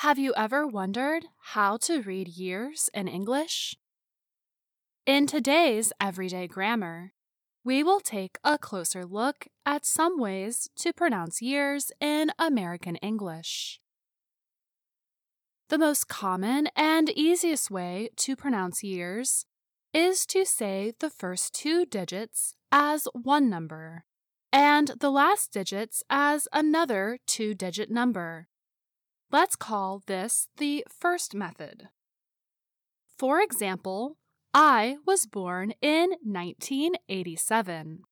Have you ever wondered how to read years in English? In today's everyday grammar, we will take a closer look at some ways to pronounce years in American English. The most common and easiest way to pronounce years is to say the first two digits as one number and the last digits as another two digit number. Let's call this the first method. For example, I was born in 1987.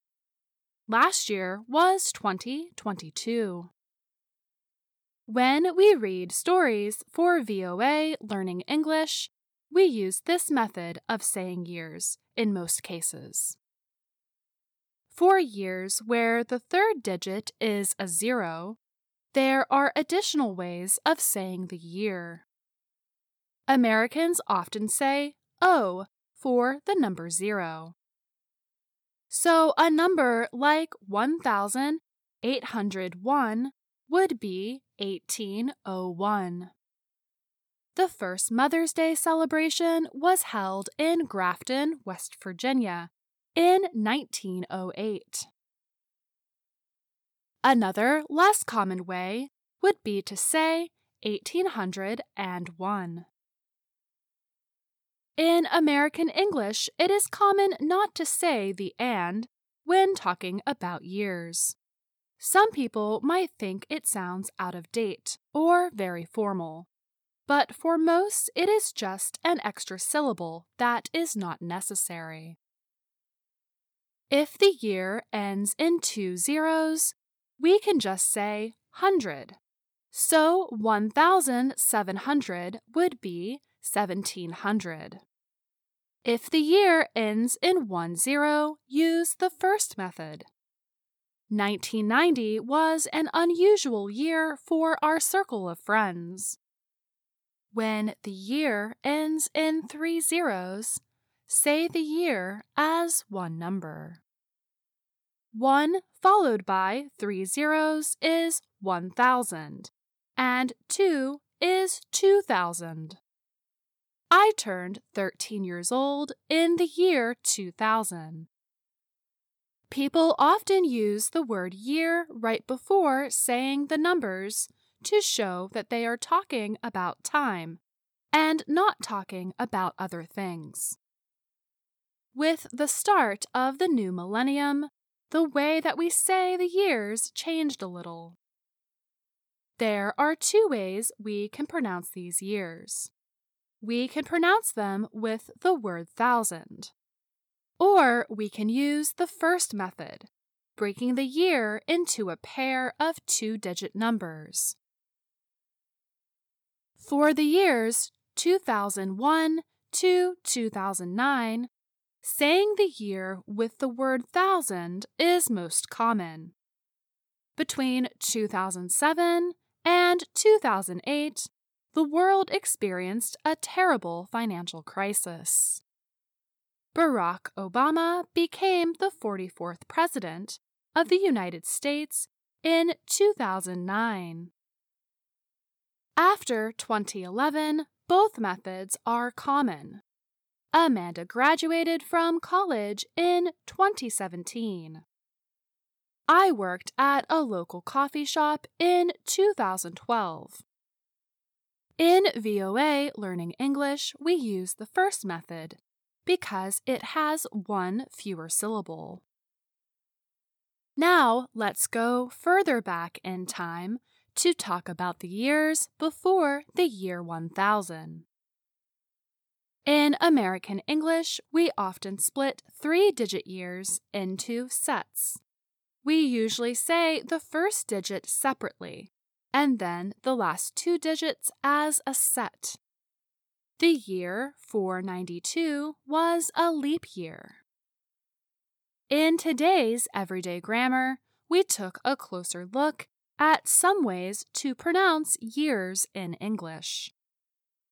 Last year was 2022. When we read stories for VOA Learning English, we use this method of saying years in most cases. For years where the third digit is a zero, there are additional ways of saying the year. Americans often say O for the number zero. So a number like 1801 would be 1801. The first Mother's Day celebration was held in Grafton, West Virginia in 1908. Another, less common way would be to say 1801. In American English, it is common not to say the and when talking about years. Some people might think it sounds out of date or very formal, but for most, it is just an extra syllable that is not necessary. If the year ends in two zeros, we can just say hundred. So 1,700 would be 1700. If the year ends in one zero, use the first method. 1990 was an unusual year for our circle of friends. When the year ends in three zeros, say the year as one number. 1 followed by three zeros is 1,000, and 2 is 2,000. I turned 13 years old in the year 2000. People often use the word year right before saying the numbers to show that they are talking about time and not talking about other things. With the start of the new millennium, the way that we say the years changed a little. There are two ways we can pronounce these years. We can pronounce them with the word thousand. Or we can use the first method, breaking the year into a pair of two digit numbers. For the years 2001 to 2009, saying the year with the word thousand is most common. Between 2007 and 2008, the world experienced a terrible financial crisis. Barack Obama became the 44th President of the United States in 2009. After 2011, both methods are common. Amanda graduated from college in 2017. I worked at a local coffee shop in 2012. In VOA Learning English, we use the first method because it has one fewer syllable. Now let's go further back in time to talk about the years before the year 1000. In American English, we often split three digit years into sets. We usually say the first digit separately and then the last two digits as a set. The year 492 was a leap year. In today's everyday grammar, we took a closer look at some ways to pronounce years in English.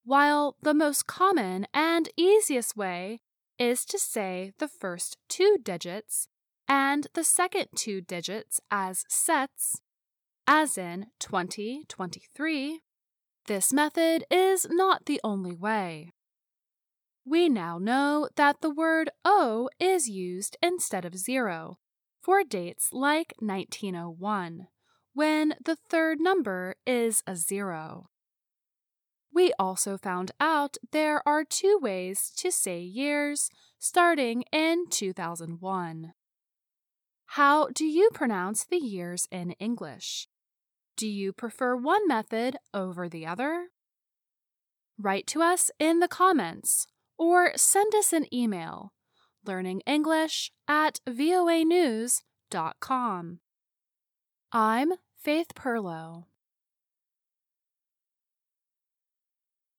While the most common and easiest way is to say the first two digits and the second two digits as sets, as in 2023, This method is not the only way. We now know that the word O is used instead of zero for dates like 1901, when the third number is a zero. We also found out there are two ways to say years starting in 2001. How do you pronounce the years in English? Do you prefer one method over the other? Write to us in the comments or send us an email learningenglish at voanews.com. I'm Faith Pirlo.